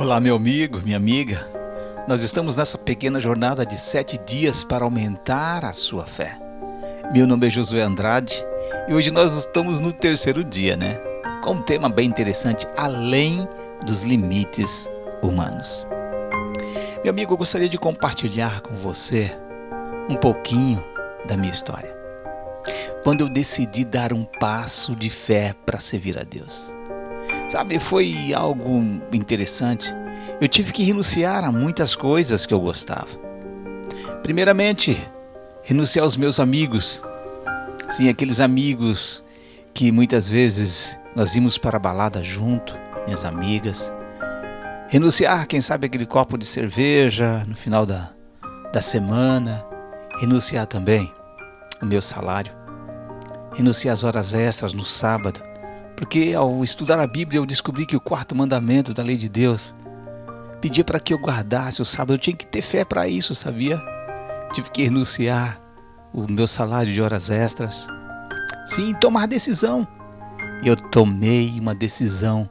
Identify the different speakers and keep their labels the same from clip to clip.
Speaker 1: Olá, meu amigo, minha amiga. Nós estamos nessa pequena jornada de sete dias para aumentar a sua fé. Meu nome é Josué Andrade e hoje nós estamos no terceiro dia, né? Com um tema bem interessante, além dos limites humanos. Meu amigo, eu gostaria de compartilhar com você um pouquinho da minha história. Quando eu decidi dar um passo de fé para servir a Deus. Sabe, foi algo interessante. Eu tive que renunciar a muitas coisas que eu gostava. Primeiramente, renunciar aos meus amigos. Sim, aqueles amigos que muitas vezes nós íamos para a balada junto, minhas amigas. Renunciar, quem sabe, aquele copo de cerveja no final da, da semana. Renunciar também o meu salário. Renunciar às horas extras no sábado porque ao estudar a Bíblia eu descobri que o quarto mandamento da lei de Deus pedia para que eu guardasse o sábado. Eu tinha que ter fé para isso, sabia? Tive que renunciar o meu salário de horas extras. Sim, tomar decisão. E eu tomei uma decisão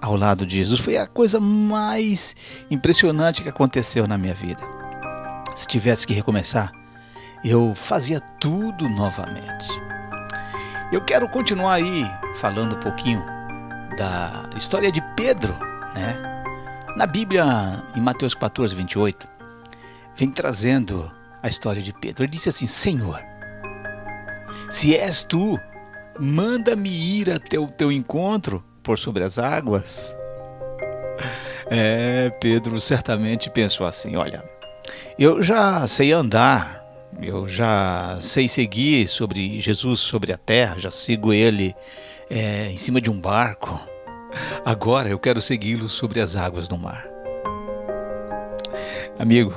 Speaker 1: ao lado de Jesus. Foi a coisa mais impressionante que aconteceu na minha vida. Se tivesse que recomeçar, eu fazia tudo novamente. Eu quero continuar aí falando um pouquinho da história de Pedro, né? Na Bíblia, em Mateus 14, 28, vem trazendo a história de Pedro. Ele disse assim: Senhor, se és tu, manda-me ir até o teu encontro por sobre as águas. É, Pedro certamente pensou assim: olha, eu já sei andar eu já sei seguir sobre Jesus sobre a terra, já sigo ele é, em cima de um barco. Agora eu quero segui-lo sobre as águas do mar. Amigo,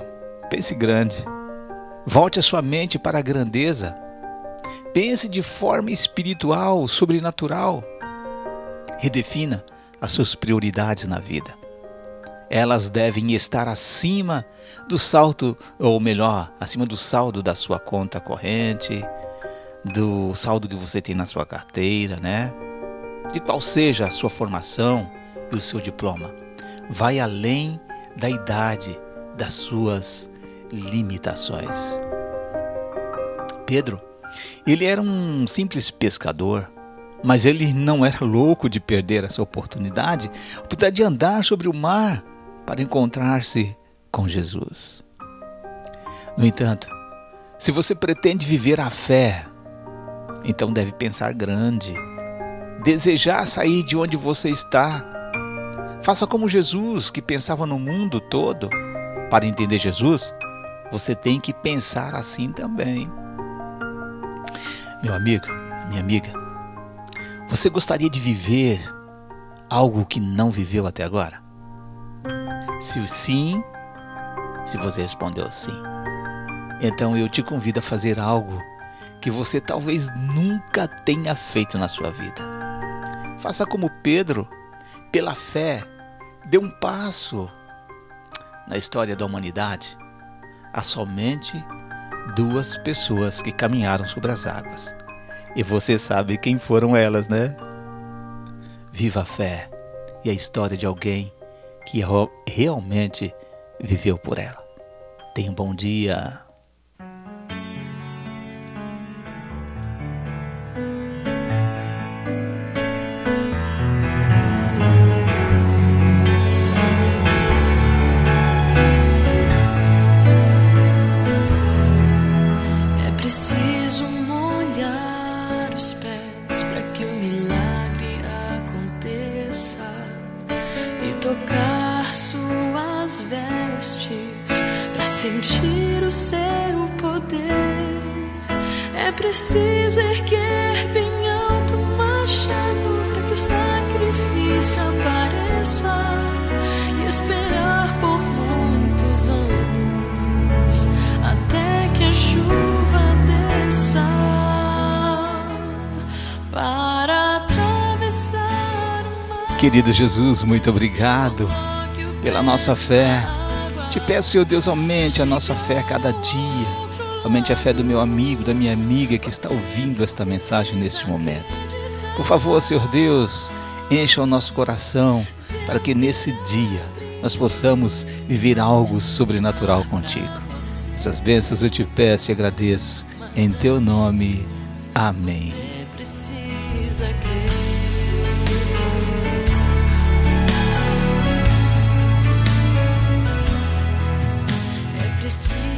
Speaker 1: pense grande. Volte a sua mente para a grandeza. Pense de forma espiritual, sobrenatural. Redefina as suas prioridades na vida elas devem estar acima do salto, ou melhor, acima do saldo da sua conta corrente, do saldo que você tem na sua carteira, né? De qual seja a sua formação e o seu diploma. Vai além da idade das suas limitações. Pedro, ele era um simples pescador, mas ele não era louco de perder essa oportunidade, oportunidade de andar sobre o mar para encontrar-se com Jesus. No entanto, se você pretende viver a fé, então deve pensar grande, desejar sair de onde você está. Faça como Jesus, que pensava no mundo todo. Para entender Jesus, você tem que pensar assim também. Meu amigo, minha amiga, você gostaria de viver algo que não viveu até agora? Se sim, se você respondeu sim, então eu te convido a fazer algo que você talvez nunca tenha feito na sua vida. Faça como Pedro, pela fé, dê um passo na história da humanidade. Há somente duas pessoas que caminharam sobre as águas. E você sabe quem foram elas, né? Viva a fé e a história de alguém que realmente viveu por ela. Tenha um bom dia.
Speaker 2: É preciso suas vestes para sentir o seu poder. É preciso erguer bem alto o machado para que o sacrifício apareça e esperar por muitos anos até que a chuva desça para atravessar o mar.
Speaker 1: Querido Jesus, muito obrigado pela nossa fé. Te peço, Senhor Deus, aumente a nossa fé a cada dia. Aumente a fé do meu amigo, da minha amiga que está ouvindo esta mensagem neste momento. Por favor, Senhor Deus, encha o nosso coração para que nesse dia nós possamos viver algo sobrenatural contigo. Essas bênçãos eu te peço e agradeço. Em teu nome. Amém.
Speaker 2: See.